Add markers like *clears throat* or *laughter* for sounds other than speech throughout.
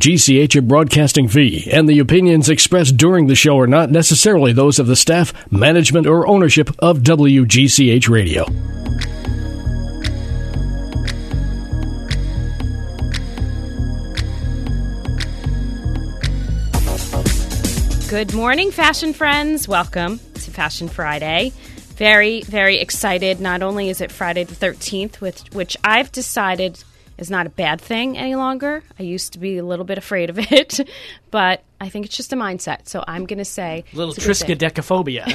GCH a broadcasting fee, and the opinions expressed during the show are not necessarily those of the staff, management, or ownership of WGCH Radio. Good morning, fashion friends. Welcome to Fashion Friday. Very, very excited. Not only is it Friday the 13th, which, which I've decided is not a bad thing any longer. I used to be a little bit afraid of *laughs* it, but I think it's just a mindset. So I'm going to say A little triskaidekaphobia.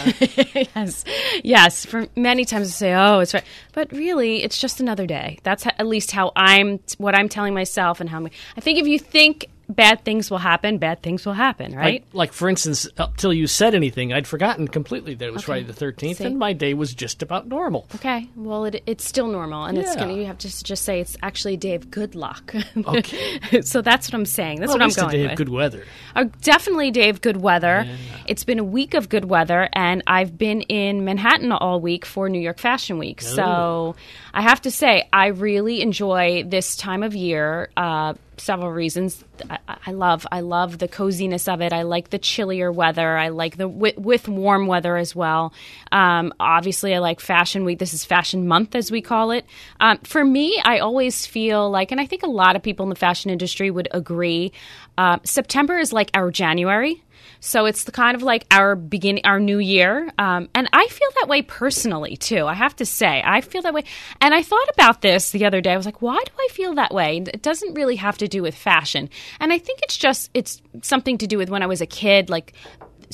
*laughs* yes, yes. For many times I say, "Oh, it's right," but really, it's just another day. That's at least how I'm. What I'm telling myself, and how I'm, I think if you think bad things will happen, bad things will happen, right? like, like, for instance, up till you said anything, I'd forgotten completely that it was Friday the 13th, See? and my day was just about normal. Okay, well, it, it's still normal, and it's gonna. You have to just say it's actually a day of good luck. Okay. *laughs* so that's what I'm saying. That's Well, what I'm least a day with. of good weather. Uh, definitely a day of good weather. It's been a week of good weather, and I've been in Manhattan all week for New York Fashion Week. So I have to say, I really enjoy this time of year. Uh, several reasons. I, I love, I love the coziness of it. I like the chillier weather. I like the with, with warm weather as well. Um, obviously, I like Fashion Week. This is Fashion Month, as we call it. Um, for me, I always feel like, and I think a lot of people in the fashion industry would agree, uh, September is like our January. So it's the kind of like our beginning, our new year, um, and I feel that way personally too. I have to say, I feel that way. And I thought about this the other day. I was like, why do I feel that way? It doesn't really have to do with fashion, and I think it's just it's something to do with when I was a kid, like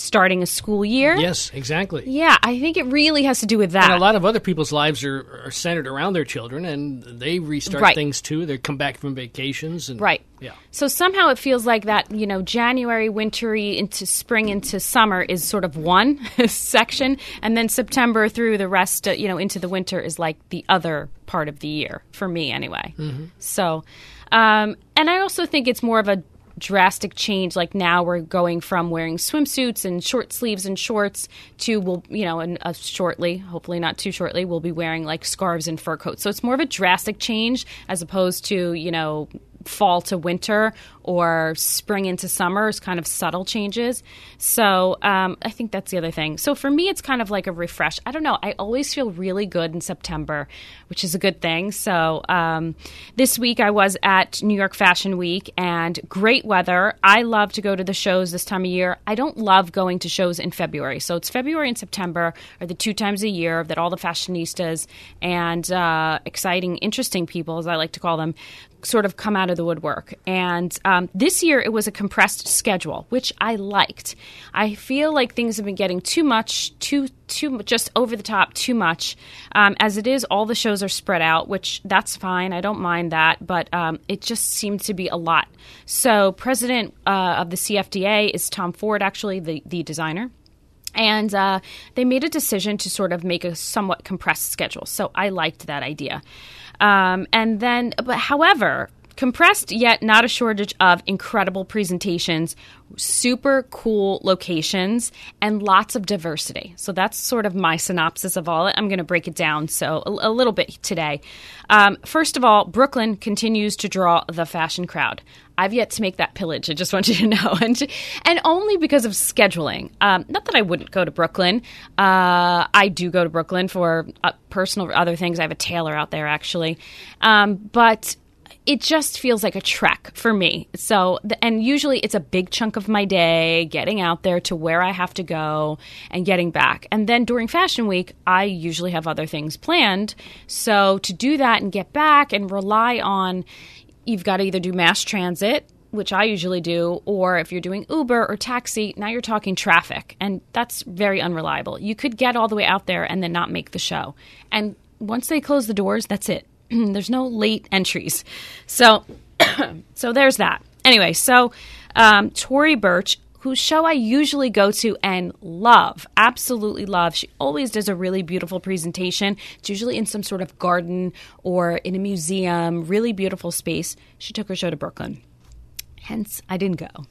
starting a school year. Yes, exactly. Yeah, I think it really has to do with that. And a lot of other people's lives are, are centered around their children, and they restart Right. things too. They come back from vacations, and Right. yeah, So somehow it feels like that, you know, January, wintry into spring into summer is sort of one *laughs* section, and then September through the rest, uh, you know, into the winter is like the other part of the year for me anyway. So, um, and I also think it's more of a drastic change like now we're going from wearing swimsuits and short sleeves and shorts to we'll you know and uh, shortly hopefully not too shortly we'll be wearing like scarves and fur coats. So it's more of a drastic change as opposed to you know fall to winter or spring into summer is kind of subtle changes. So um, i think that's the other thing. So for me it's kind of like a refresh. I don't know. I always feel really good in september which is a good thing. So um, this week i was at new york fashion week and great weather. I love to go to the shows this time of year. I don't love going to shows in february. So it's february and september are the two times a year that all the fashionistas and uh, exciting interesting people as i like to call them sort of come out of the woodwork. And um, this year it was a compressed schedule, which I liked. I feel like things have been getting too much, too too just over the top, too much. Um, as it is, all the shows are spread out, which that's fine. I don't mind that, but um, it just seemed to be a lot. So, president uh, of the CFDA is Tom Ford, actually the the designer. And uh, they made a decision to sort of make a somewhat compressed schedule. So I liked that idea. Um, and then, but however, compressed yet not a shortage of incredible presentations, super cool locations, and lots of diversity. So that's sort of my synopsis of all it. I'm going to break it down so a, a little bit today. Um, first of all, Brooklyn continues to draw the fashion crowd. I've yet to make that pillage. I just want you to *laughs* know, and and only because of scheduling. Um, not that I wouldn't go to Brooklyn. Uh, I do go to Brooklyn for uh, personal other things. I have a tailor out there actually, um, but it just feels like a trek for me. So, and usually it's a big chunk of my day getting out there to where I have to go and getting back. And then during Fashion Week, I usually have other things planned. So, to do that and get back and rely on, you've got to either do mass transit. Which I usually do, or if you're doing Uber or taxi, now you're talking traffic, and that's very unreliable. You could get all the way out there and then not make the show. And once they close the doors, that's it. *clears throat* there's no late entries. So, *clears throat* so there's that. Anyway, so um, Tory Burch, whose show I usually go to and love, absolutely love. She always does a really beautiful presentation. It's usually in some sort of garden or in a museum, really beautiful space. She took her show to Brooklyn hence I didn't go.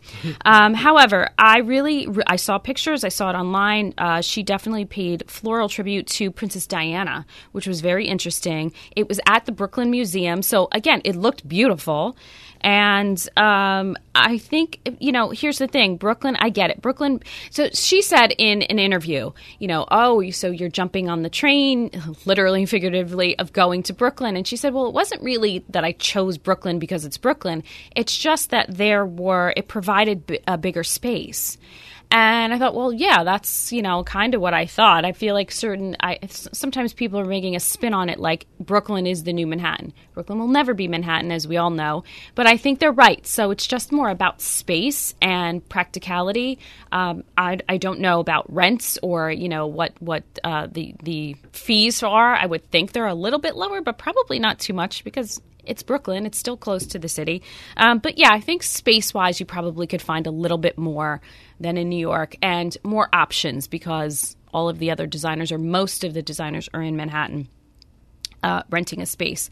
Um, however, I really I saw pictures, I saw it online. Uh, she definitely paid floral tribute to Princess Diana, which was very interesting. It was at the Brooklyn Museum, so again, it looked beautiful. And um, I think, you know, here's the thing Brooklyn, I get it. Brooklyn, so she said in an interview, you know, oh, so you're jumping on the train, *laughs* literally and figuratively, of going to Brooklyn. And she said, well, it wasn't really that I chose Brooklyn because it's Brooklyn. It's just that there were, it provided a bigger space. And I thought, well, yeah, that's you know kind of what I thought. I feel like certain, I sometimes people are making a spin on it, like Brooklyn is the new Manhattan. Brooklyn will never be Manhattan, as we all know. But I think they're right. So it's just more about space and practicality. Um, I, I don't know about rents or you know what what uh, the the fees are. I would think they're a little bit lower, but probably not too much because it's Brooklyn. It's still close to the city. Um, but yeah, I think space wise, you probably could find a little bit more than in New York and more options because all of the other designers or most of the designers are in Manhattan uh, renting a space.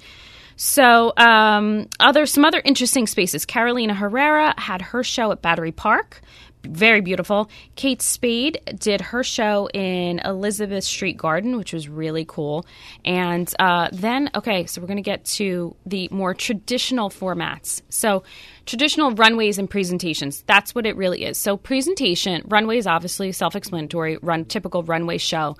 So, um, other some other interesting spaces. Carolina Herrera had her show at Battery Park very beautiful. Kate Spade did her show in Elizabeth Street Garden, which was really cool. And uh, then, okay, so we're going to get to the more traditional formats. So, traditional runways and presentations. That's what it really is. So, presentation, runway is obviously self explanatory, run typical runway show.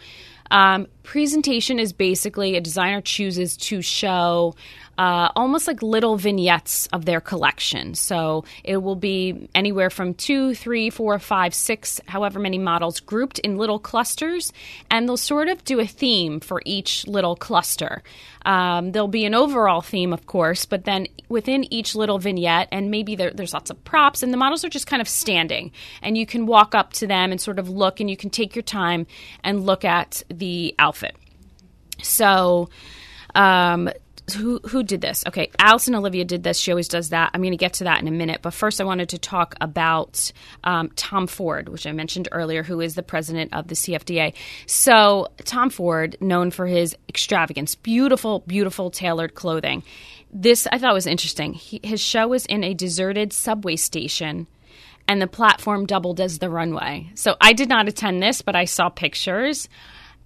Um, presentation is basically a designer chooses to show uh, almost like little vignettes of their collection. So it will be anywhere from two, three, four, five, six, however many models grouped in little clusters, and they'll sort of do a theme for each little cluster. Um, there'll be an overall theme, of course, but then within each little vignette, and maybe there, there's lots of props, and the models are just kind of standing, and you can walk up to them and sort of look, and you can take your time and look at the outfit. So, um, who who did this? Okay, Alice and Olivia did this. She always does that. I'm going to get to that in a minute. But first, I wanted to talk about um, Tom Ford, which I mentioned earlier, who is the president of the CFDA. So Tom Ford, known for his extravagance, beautiful, beautiful tailored clothing. This I thought was interesting. He, his show was in a deserted subway station and the platform doubled as the runway. So I did not attend this, but I saw pictures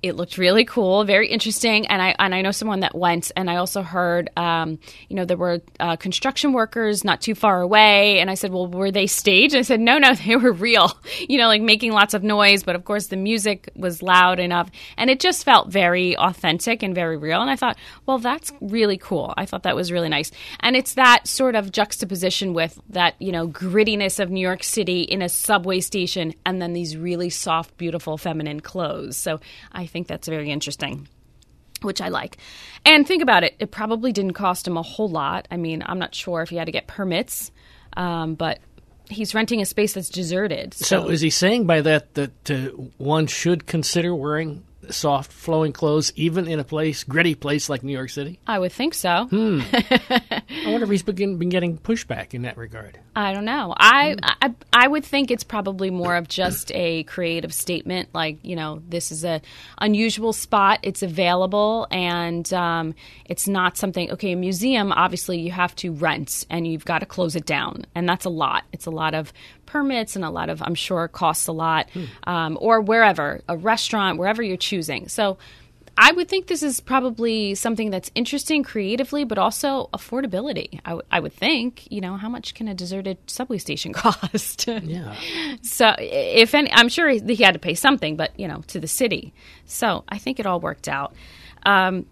it looked really cool, very interesting, and I and I know someone that went, and I also heard, um, you know, there were uh, construction workers not too far away, and I said, well, were they staged? I said, no, no, *laughs* they were real, you know, like making lots of noise, but of course the music was loud enough, and it just felt very authentic and very real, and I thought, well, that's really cool. I thought that was really nice, and it's that sort of juxtaposition with that, you know, grittiness of New York City in a subway station, and then these really soft, beautiful, feminine clothes. So I think that's very interesting which I like. And think about it, it probably didn't cost him a whole lot. I mean, I'm not sure if he had to get permits, um, but he's renting a space that's deserted. So, so is he saying by that that uh, one should consider wearing soft flowing clothes even in a place gritty place like New York City? I would think so. Hmm. *laughs* I wonder if he's been, been getting pushback in that regard. I don't know. I, I I would think it's probably more of just a creative statement, like you know, this is a unusual spot. It's available, and um, it's not something. Okay, a museum obviously you have to rent, and you've got to close it down, and that's a lot. It's a lot of permits and a lot of, I'm sure, costs a lot, hmm. um, or wherever, a restaurant, wherever you're choosing. So I would think this is probably something that's interesting creatively, but also affordability. I, w- I would think, you know, how much can a deserted subway station *laughs* cost? yeah. So if any, I'm sure he, he, had to pay something, but you know, to the city. So I think it all worked out. Um,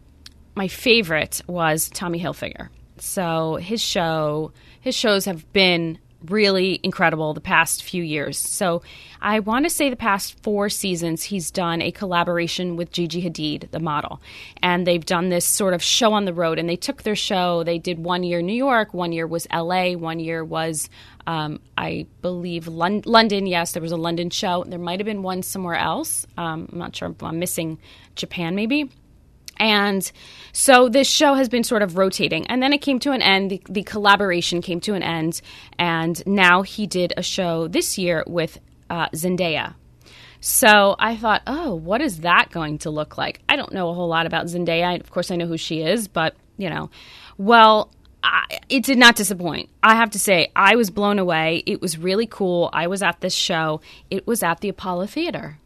my favorite was Tommy Hilfiger. So his show, his shows have been really incredible the past few years. So I want to say the past four seasons, he's done a collaboration with Gigi Hadid, the model. And they've done this sort of show on the road. And they took their show, they did one year New York, one year was LA, one year was, um, I believe, Lon- London. Yes, there was a London show. There might have been one somewhere else. Um, I'm not sure. I'm missing Japan, maybe. And so this show has been sort of rotating. And then it came to an end. The, the, collaboration came to an end. And now he did a show this year with uh, Zendaya. So I thought, oh, what is that going to look like? I don't know a whole lot about Zendaya. Of course, I know who she is, but, you know, well, I, it did not disappoint. I have to say, I was blown away. It was really cool. I was at this show, it was at the Apollo Theater.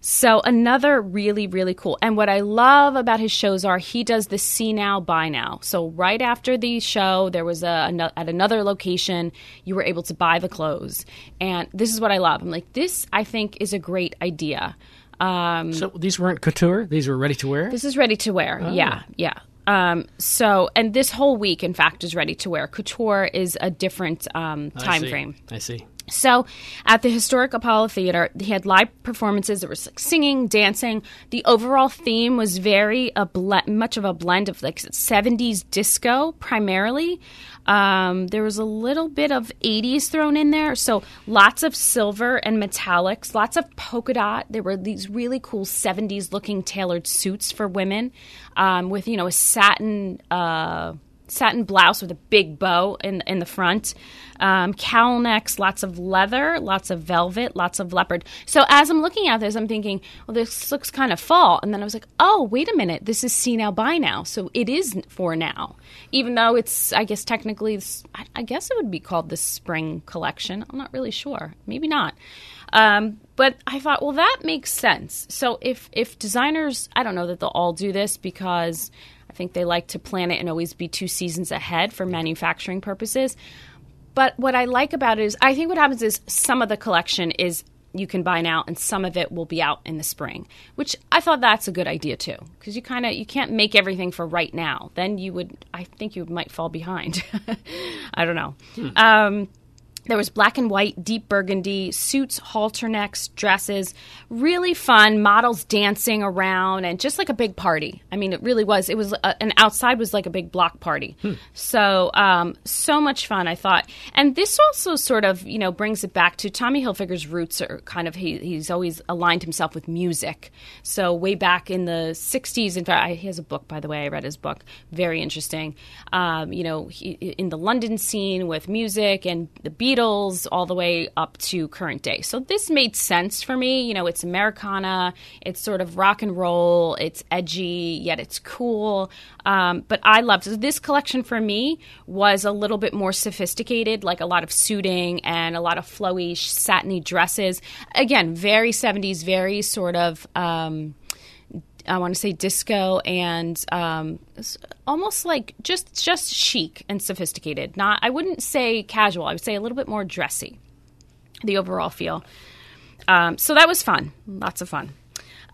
So another really really cool. And what I love about his shows are he does the see now buy now. So right after the show, there was a at another location you were able to buy the clothes, and this is what I love. I'm like this. I think is a great idea. Um, so these weren't couture; these were ready to wear. This is ready to wear. Oh. Yeah, yeah. Um, so, and this whole week, in fact, is ready to wear. Couture is a different um, time I frame. I see. So, at the historic Apollo Theater, he had live performances. There was like singing, dancing. The overall theme was very a ble- much of a blend of like '70s disco, primarily. Um, there was a little bit of 80s thrown in there. So lots of silver and metallics, lots of polka dot. There were these really cool 70s looking tailored suits for women um, with, you know, a satin. Uh, satin blouse with a big bow in in the front, um, cowl necks, lots of leather, lots of velvet, lots of leopard. So as I'm looking at this, I'm thinking, well, this looks kind of fall, and then I was like, oh, wait a minute, this is see now, buy now, so it is for now, even though it's, I guess technically, I, I guess it would be called the spring collection. I'm not really sure, maybe not. Um, but I thought, well, that makes sense. So if if designers, I don't know that they'll all do this because think they like to plan it and always be two seasons ahead for manufacturing purposes. But what I like about it is, I think what happens is some of the collection is you can buy now and some of it will be out in the spring which i thought that's a good idea too because you kind of you can't make everything for right now then you would i think you might fall behind *laughs* i don't know hmm. um, there was black and white, deep burgundy, suits, halter necks, dresses, really fun, models dancing around, and just like a big party. I mean, it really was. It was, uh, and outside was like a big block party. Hmm. So, um, so much fun, I thought. And this also sort of, you know, brings it back to Tommy Hilfiger's roots are kind of, he, he's always aligned himself with music. So, way back in the 60s, in fact, I, he has a book, by the way, I read his book, very interesting. Um, you know, he, in the London scene with music and the Beatles Beatles all the way up to current day. So this made sense for me. You know, it's Americana, it's sort of rock and roll, it's edgy, yet it's cool. Um, but I loved so this collection for me was a little bit more sophisticated, like a lot of suiting and a lot of flowy, satiny dresses. Again, very 70s, very sort of. Um, I want to say disco and um, almost like just just chic and sophisticated. Not I wouldn't say casual. I would say a little bit more dressy. The overall feel. Um, so that was fun. Lots of fun.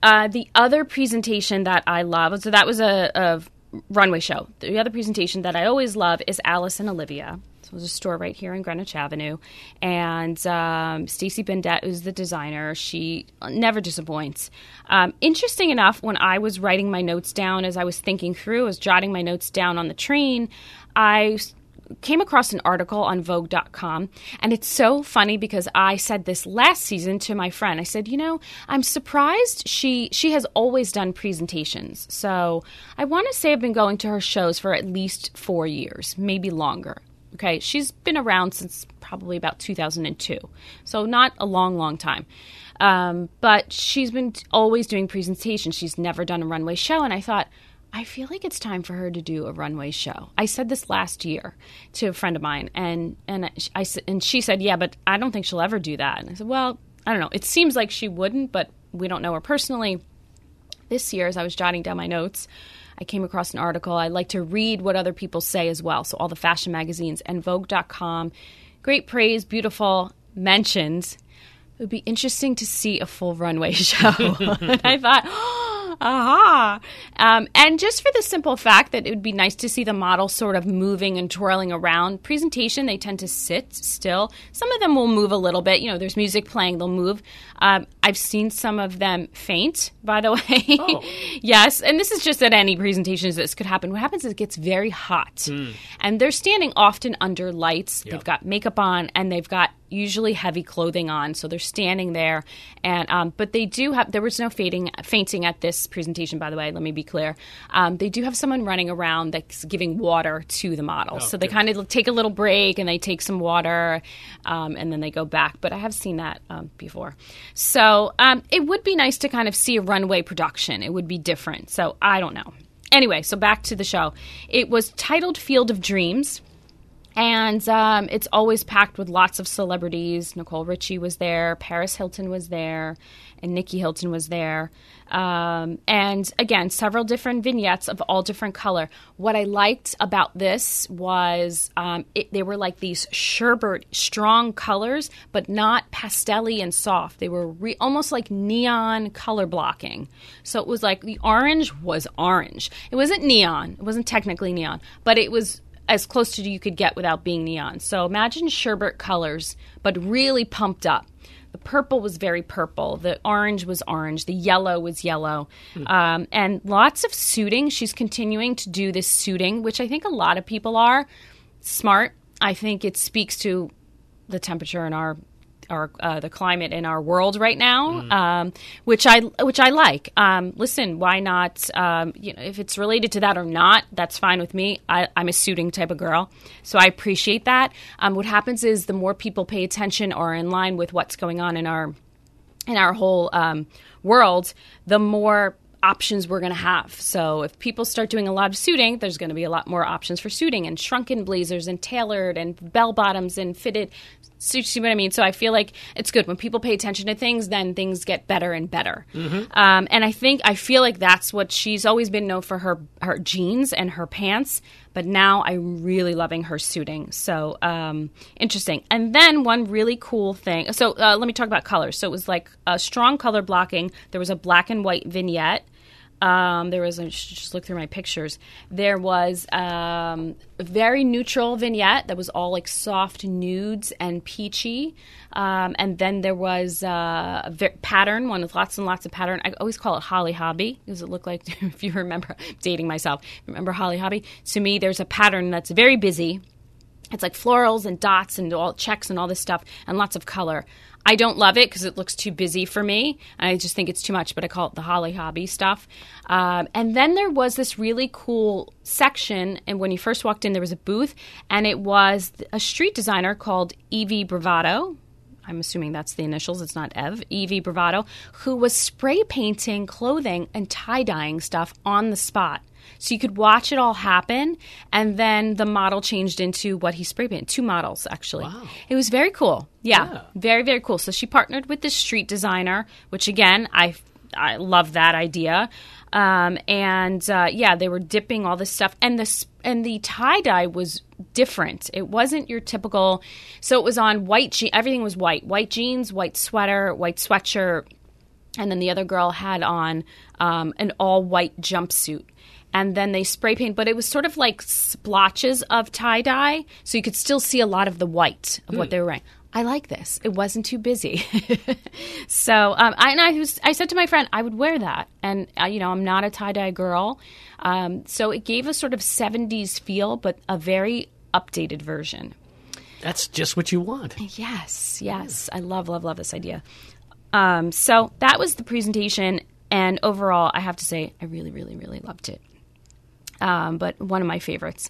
Uh, the other presentation that I love, so that was a, a runway show. The other presentation that I always love is Alice and Olivia. There's a store right here in Greenwich Avenue, and um, Stacey Bendet, who's the designer, she never disappoints. Um, interesting enough, when I was writing my notes down as I was thinking through, I was jotting my notes down on the train, I came across an article on Vogue.com, and it's so funny because I said this last season to my friend. I said, you know, I'm surprised she she has always done presentations. So I want to say I've been going to her shows for at least four years, maybe longer. Okay, she's been around since probably about 2002, so not a long, long time. Um, but she's been t- always doing presentations. She's never done a runway show, and I thought, I feel like it's time for her to do a runway show. I said this last year to a friend of mine, and and I and she said, "Yeah, but I don't think she'll ever do that." And I said, "Well, I don't know. It seems like she wouldn't, but we don't know her personally." This year, as I was jotting down my notes, I came across an article. I like to read what other people say as well. So all the fashion magazines and Vogue.com, great praise, beautiful mentions. It would be interesting to see a full runway *laughs* show. *laughs* and I thought, *gasps* oh, aha. Um, and just for the simple fact that it would be nice to see the model sort of moving and twirling around. Presentation, they tend to sit still. Some of them will move a little bit. You know, there's music playing, they'll move. Um, I've seen some of them faint, by the *laughs* way. Oh. yes, and this is just at any presentations this could happen. What happens is it gets very hot. Mm. And they're standing often under lights. They've got makeup on and they've got usually heavy clothing on, so they're standing there. And um, but they do have there was no fading, fainting at this presentation, by the way. Let me be clear. Um, they do have someone running around that's giving water to the model, oh, so they kind of take a little break and they take some water, um, and then they go back. But I have seen that um, before, so um, it would be nice to kind of see a runway production. It would be different. So I don't know. Anyway, so back to the show. It was titled Field of Dreams And um, it's always packed with lots of celebrities. Nicole Richie was there, Paris Hilton was there, and Nicky Hilton was there. Um, and again, several different vignettes of all different color. What I liked about this was um, it, they were like these sherbet, strong colors, but not pastelly and soft. They were re- almost like neon color blocking. So it was like the orange was orange. It wasn't neon. It wasn't technically neon, but it was as close to you could get without being neon. So imagine sherbet colors, but really pumped up. The purple was very purple. The orange was orange. The yellow was yellow. Um, and lots of suiting. She's continuing to do this suiting, which I think a lot of people are smart. I think it speaks to the temperature in our our uh, the climate in our world right now, um, which I which I like. Um, listen, why not? Um, you know, if it's related to that or not, that's fine with me. I, I'm a suiting type of girl, so I appreciate that. Um, what happens is the more people pay attention or are in line with what's going on in our in our whole um, world, the more options we're going to have. So if people start doing a lot of suiting, there's going to be a lot more options for suiting and shrunken blazers and tailored and bell bottoms and fitted suits. See what I mean? So I feel like it's good when people pay attention to things. Then things get better and better. Um, and I think I feel like that's what she's always been known for her her jeans and her pants. But now I'm really loving her suiting. So um, interesting. And then one really cool thing. So uh, let me talk about colors. So it was like a strong color blocking. There was a black and white vignette. Um, there was, should just look through my pictures. There was um, a very neutral vignette that was all like soft nudes and peachy. Um, and then there was uh, a pattern, one with lots and lots of pattern. I always call it Holly Hobbie because it looked like, *laughs* if you remember, *laughs* dating myself, remember Holly Hobbie? To me, there's a pattern that's very busy. It's like florals and dots and all checks and all this stuff and lots of color. I don't love it because it looks too busy for me. I just think it's too much, but I call it the Holly Hobbie stuff. Um, and then there was this really cool section, and when you first walked in, there was a booth, and it was a street designer called Evie Bravado. I'm assuming that's the initials. It's not Ev. Evie Bravado, who was spray painting clothing and tie dyeing stuff on the spot. So you could watch it all happen, and then the model changed into what he spray painted. Two models, actually. Wow. It was very cool. Yeah, Yeah. very very cool. So she partnered with this street designer, which again I I love that idea. Um, and uh, yeah, they were dipping all this stuff, and the and the tie dye was different. It wasn't your typical. So it was on white. Je- everything was white. White jeans, white sweater, white sweatshirt, and then the other girl had on um, an all white jumpsuit. And then they spray paint, but it was sort of like splotches of tie dye, so you could still see a lot of the white of what they were wearing. I like this. It wasn't too busy, *laughs* so um, I, and I was I said to my friend I would wear that, and uh, you know I'm not a tie dye girl, um, so it gave a sort of '70s feel, but a very updated version. That's just what you want. Yes, yes. I love, love, love this idea. Um, so that was the presentation. And overall, I have to say, I really, really, really loved it. Um, but one of my favorites.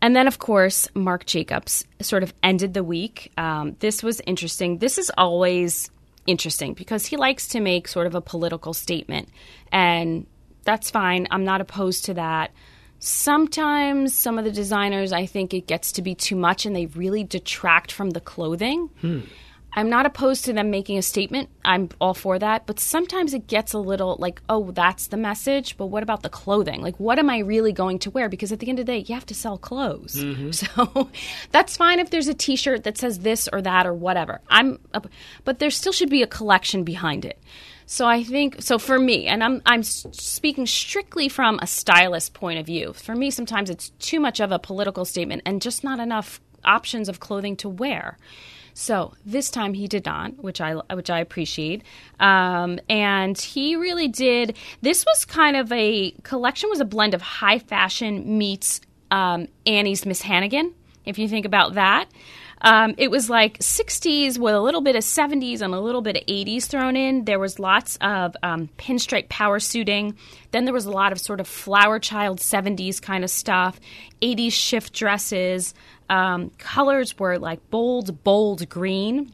And then, of course, Marc Jacobs sort of ended the week. Um, this was interesting. This is always interesting because he likes to make sort of a political statement. And that's fine. I'm not opposed to that. Sometimes some of the designers, I think it gets to be too much and they really detract from the clothing. I'm not opposed to them making a statement. I'm all for that. But sometimes it gets a little like, oh, that's the message. But what about the clothing? Like, what am I really going to wear? Because at the end of the day, you have to sell clothes. Mm-hmm. *laughs* So that's fine if there's a t shirt that says this or that or whatever. I'm, but there still should be a collection behind it. So I think so for me, and I'm I'm speaking strictly from a stylist point of view. For me, sometimes it's too much of a political statement and just not enough options of clothing to wear. So this time he did not, which I which I appreciate, um, and he really did. This was kind of a collection was a blend of high fashion meets um, Annie's Miss Hannigan. If you think about that. Um, it was like 60s with a little bit of 70s and a little bit of 80s thrown in. There was lots of um, pinstripe power suiting. Then there was a lot of sort of flower child 70s kind of stuff, 80s shift dresses. Um, colors were like bold, bold green.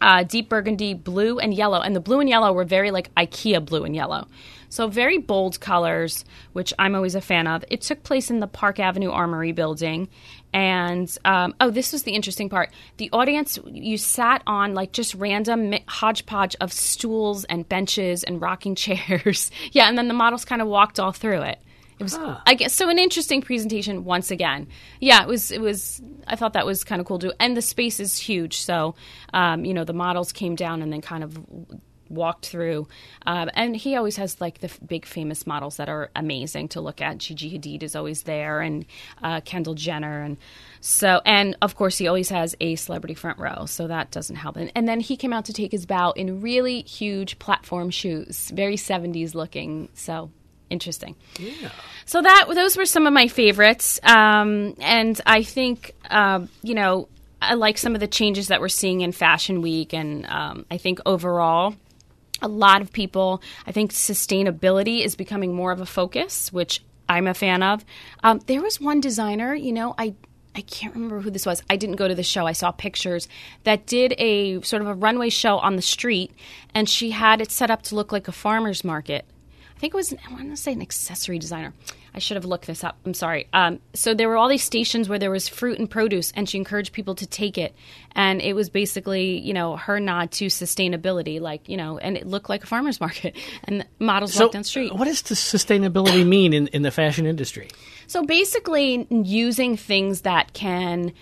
Uh, deep burgundy, blue, and yellow. And the blue and yellow were very like IKEA blue and yellow. So very bold colors, which I'm always a fan of. It took place in the Park Avenue Armory building. And um, oh, this was the interesting part. The audience, you sat on like just random hodgepodge of stools and benches and rocking *laughs* chairs. yeah, and then the models kind of walked all through it. It was, I guess, so an interesting presentation once again. Yeah, it was. It was. I thought that was kind of cool too. And the space is huge, so um, you know the models came down and then kind of walked through. Um, and he always has like the f- big famous models that are amazing to look at. Gigi Hadid is always there, and uh, Kendall Jenner, and so and of course he always has a celebrity front row, so that doesn't help. And, and then he came out to take his bow in really huge platform shoes, very seventies looking. So interesting. Yeah. So that those were some of my favorites, um, and I think um, you know I like some of the changes that we're seeing in Fashion Week, and um, I think overall. A lot of people, I think sustainability is becoming more of a focus, which I'm a fan of. Um, there was one designer, you know, I I can't remember who this was. I didn't go to the show. I saw pictures that did a sort of a runway show on the street, and she had it set up to look like a farmer's market. I think it was, I want to say an accessory designer. I should have looked this up. I'm sorry. Um, so there were all these stations where there was fruit and produce, and she encouraged people to take it. And it was basically, you know, her nod to sustainability, like, you know, and it looked like a farmer's *laughs* market. And models So, walked down the street. what does the sustainability mean in, in the fashion industry? So basically, using things that can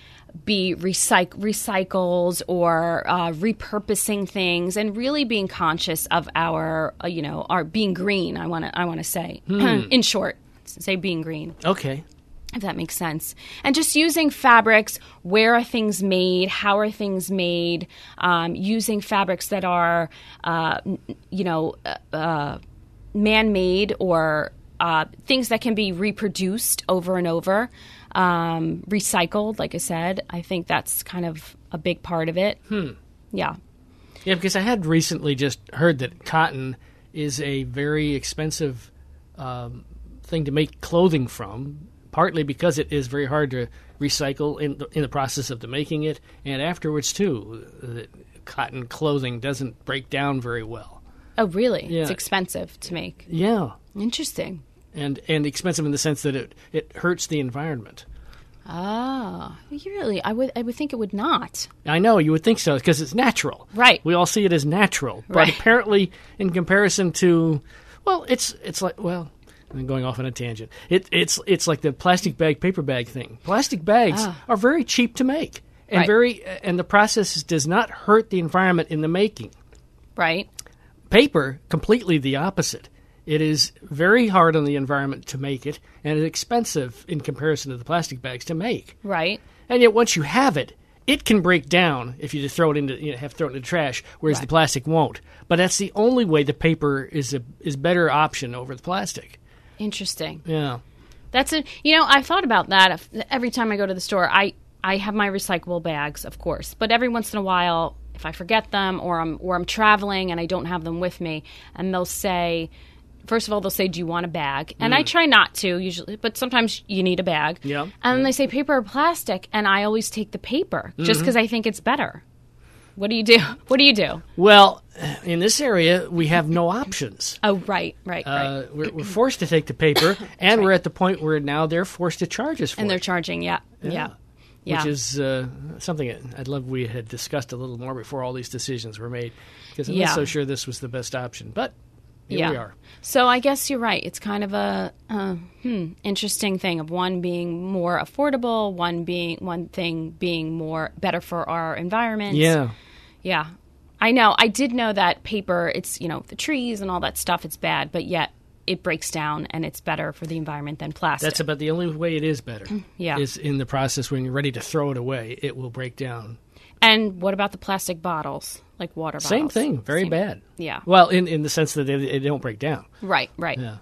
be recyc- recycles or uh, repurposing things, and really being conscious of our, uh, you know, our being green. I want to, I want to say, *clears throat* in short, say being green Okay. if that makes sense. And just using fabrics, where are things made, how are things made, um, using fabrics that are, uh, you know, uh, uh, man made or uh, things that can be reproduced over and over, um, recycled, like I said. I think that's kind of a big part of it. Hmm. Yeah. Yeah, because I had recently just heard that cotton is a very expensive um, thing to make clothing from, partly because it is very hard to recycle in the, in the process of the making it, and afterwards too. The cotton clothing doesn't break down very well. Oh, really? Yeah. It's expensive to make. Yeah, Interesting. And and expensive in the sense that it it hurts the environment. Ah, really? I would. I would think it would not. I know you would think so because it's natural. Right. We all see it as natural, but Right. apparently, in comparison to, well, it's it's like well, I'm going off on a tangent. It it's it's like the plastic bag paper bag thing. Plastic bags Ah. are very cheap to make, and Right. very and the process does not hurt the environment in the making. Right. Paper completely the opposite. It is very hard on the environment to make it, and it's expensive in comparison to the plastic bags to make. Right. And yet, once you have it, it can break down if you just throw it into you know, have to throw it into the trash, whereas the plastic won't. But that's the only way the paper is a is better option over the plastic. Interesting. Yeah. That's a you know I thought about that every time I go to the store. I I have my recyclable bags, of course, but every once in a while, if I forget them or I'm or I'm traveling and I don't have them with me, and they'll say. First of all, they'll say, "Do you want a bag?" And I try not to usually, but sometimes you need a bag. Yeah. And then they say paper or plastic, and I always take the paper just because I think it's better. What do you do? *laughs* What do you do? Well, in this area, we have no options. Oh, right, right, right. Uh, we're, we're forced to take the paper, *laughs* and we're at the point where now they're forced to charge us for it. and they're charging. Yeah, yeah, yeah. which is uh, something I'd love we had discussed a little more before all these decisions were made, because I'm Yeah. not so sure this was the best option. But here yeah. we are. So I guess you're right. It's kind of a uh, hmm, interesting thing of one being more affordable, one being one thing being more better for our environment. Yeah. yeah. I know. I did know that paper. It's you know the trees and all that stuff. It's bad, but yet it breaks down and it's better for the environment than plastic. That's about the only way it is better. Yeah. Is in the process when you're ready to throw it away, it will break down. And what about the plastic bottles, like water bottles? Same thing, very Same- bad. Yeah. Well, in in the sense that they, they don't break down. Right. Right. Yeah.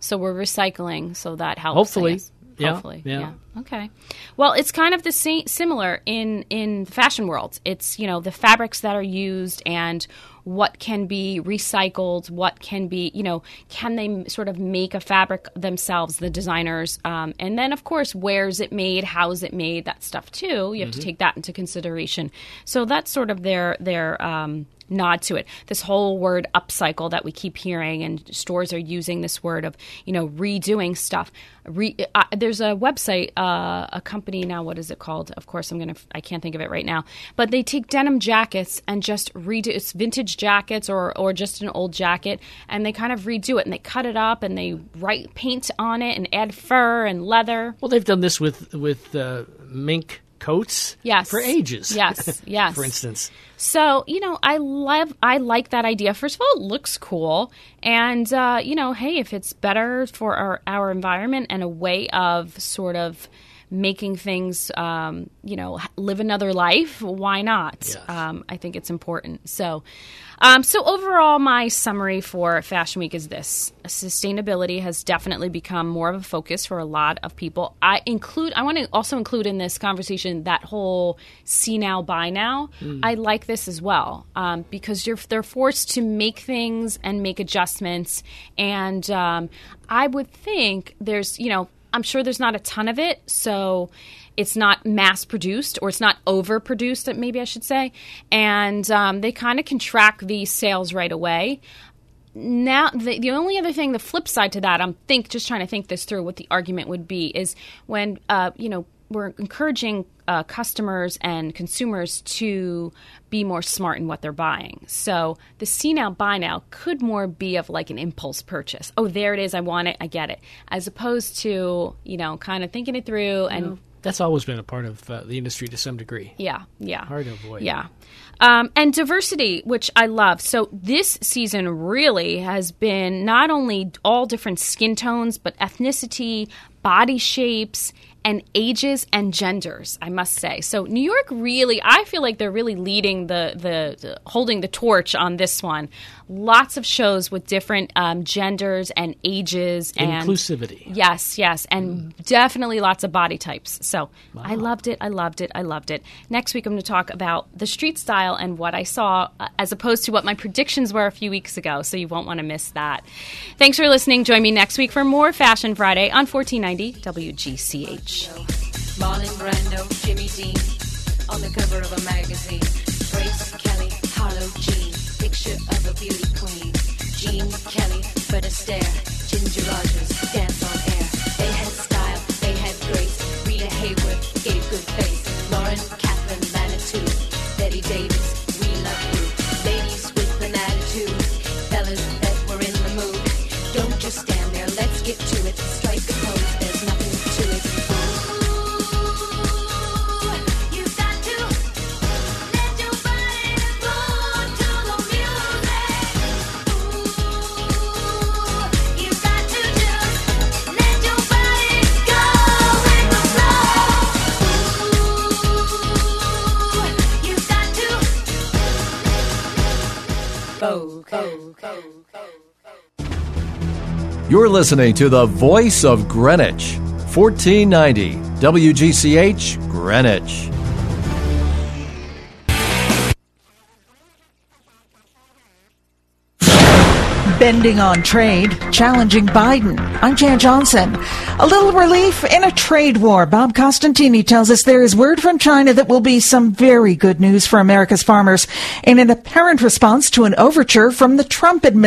So we're recycling, so that helps. Hopefully. Yeah, Hopefully. yeah. Okay. Well, it's kind of the same, similar in in the fashion world. It's you know the fabrics that are used and what can be recycled, what can be, you know, can they sort of make a fabric themselves, the designers, um, and then of course where is it made, how is it made, that stuff too. You have mm-hmm. to take that into consideration. So that's sort of their their um, nod to it. This whole word upcycle that we keep hearing, and stores are using this word of you know redoing stuff. Re, uh, there's a website, uh, a company now. What is it called? Of course, I'm gonna. I can't think of it right now. But they take denim jackets and just redo. It's vintage jackets or or just an old jacket, and they kind of redo it and they cut it up and they write paint on it and add fur and leather. Well, they've done this with with uh, mink coats yes. for ages. *laughs* Yes, yes. for instance. So, you know, I love, I like that idea. First of all, it looks cool. And, uh, you know, hey, if it's better for our, our environment and a way of sort of making things, um, you know, live another life, why not? Yes. Um, I think it's important. So, um, so overall, my summary for Fashion Week is this: sustainability has definitely become more of a focus for a lot of people. I include, I want to also include in this conversation that whole "see now, buy now." Mm. I like this as well um, because you're they're forced to make things and make adjustments, and um, I would think there's, you know I'm sure there's not a ton of it, so it's not mass produced or it's not overproduced, maybe I should say. And um, they kind of can track these sales right away. Now, the, the only other thing, the flip side to that, I'm think just trying to think this through. What the argument would be is when uh, you know we're encouraging uh, customers and consumers to be more smart in what they're buying. So the see now, buy now could more be of like an impulse purchase. Oh, there it is. I want it. I get it. As opposed to, you know, kind of thinking it through and. that's always been a part of uh, the industry to some degree. Yeah, yeah. Hard to avoid. Yeah. Um, and diversity, which I love. So this season really has been not only all different skin tones, but ethnicity, body shapes, and ages and genders, I must say. So New York really, I feel like they're really leading the, the, the holding the torch on this one. Lots of shows with different um, genders and ages and inclusivity. Yes, yes, and mm. definitely lots of body types. So wow. I loved it. I loved it. I loved it. Next week, I'm going to talk about the street style and what I saw, uh, as opposed to what my predictions were a few weeks ago. So you won't want to miss that. Thanks for listening. Join me next week for more Fashion Friday on 1490 WGCH. Marlon Brando, Jimmy Dean, on the cover of a magazine. Grace Kelly, Harlow Jean, picture of a beauty queen. Gene Kelly, Fred Astaire, Ginger Rogers, dance on air. They had style, they had grace. Rita Hayworth gave good face. Lauren Catherine Manitou, Bette Davis, we love you. Ladies with an attitude, fellas that were in the mood. Don't just stand there, let's get to it. Listening to the voice of Greenwich, 1490 WGCH, Greenwich. Bending on trade, challenging Biden. I'm Jan Johnson. A little relief in a trade war. Bob Costantini tells us there is word from China that will be some very good news for America's farmers in an apparent response to an overture from the Trump administration.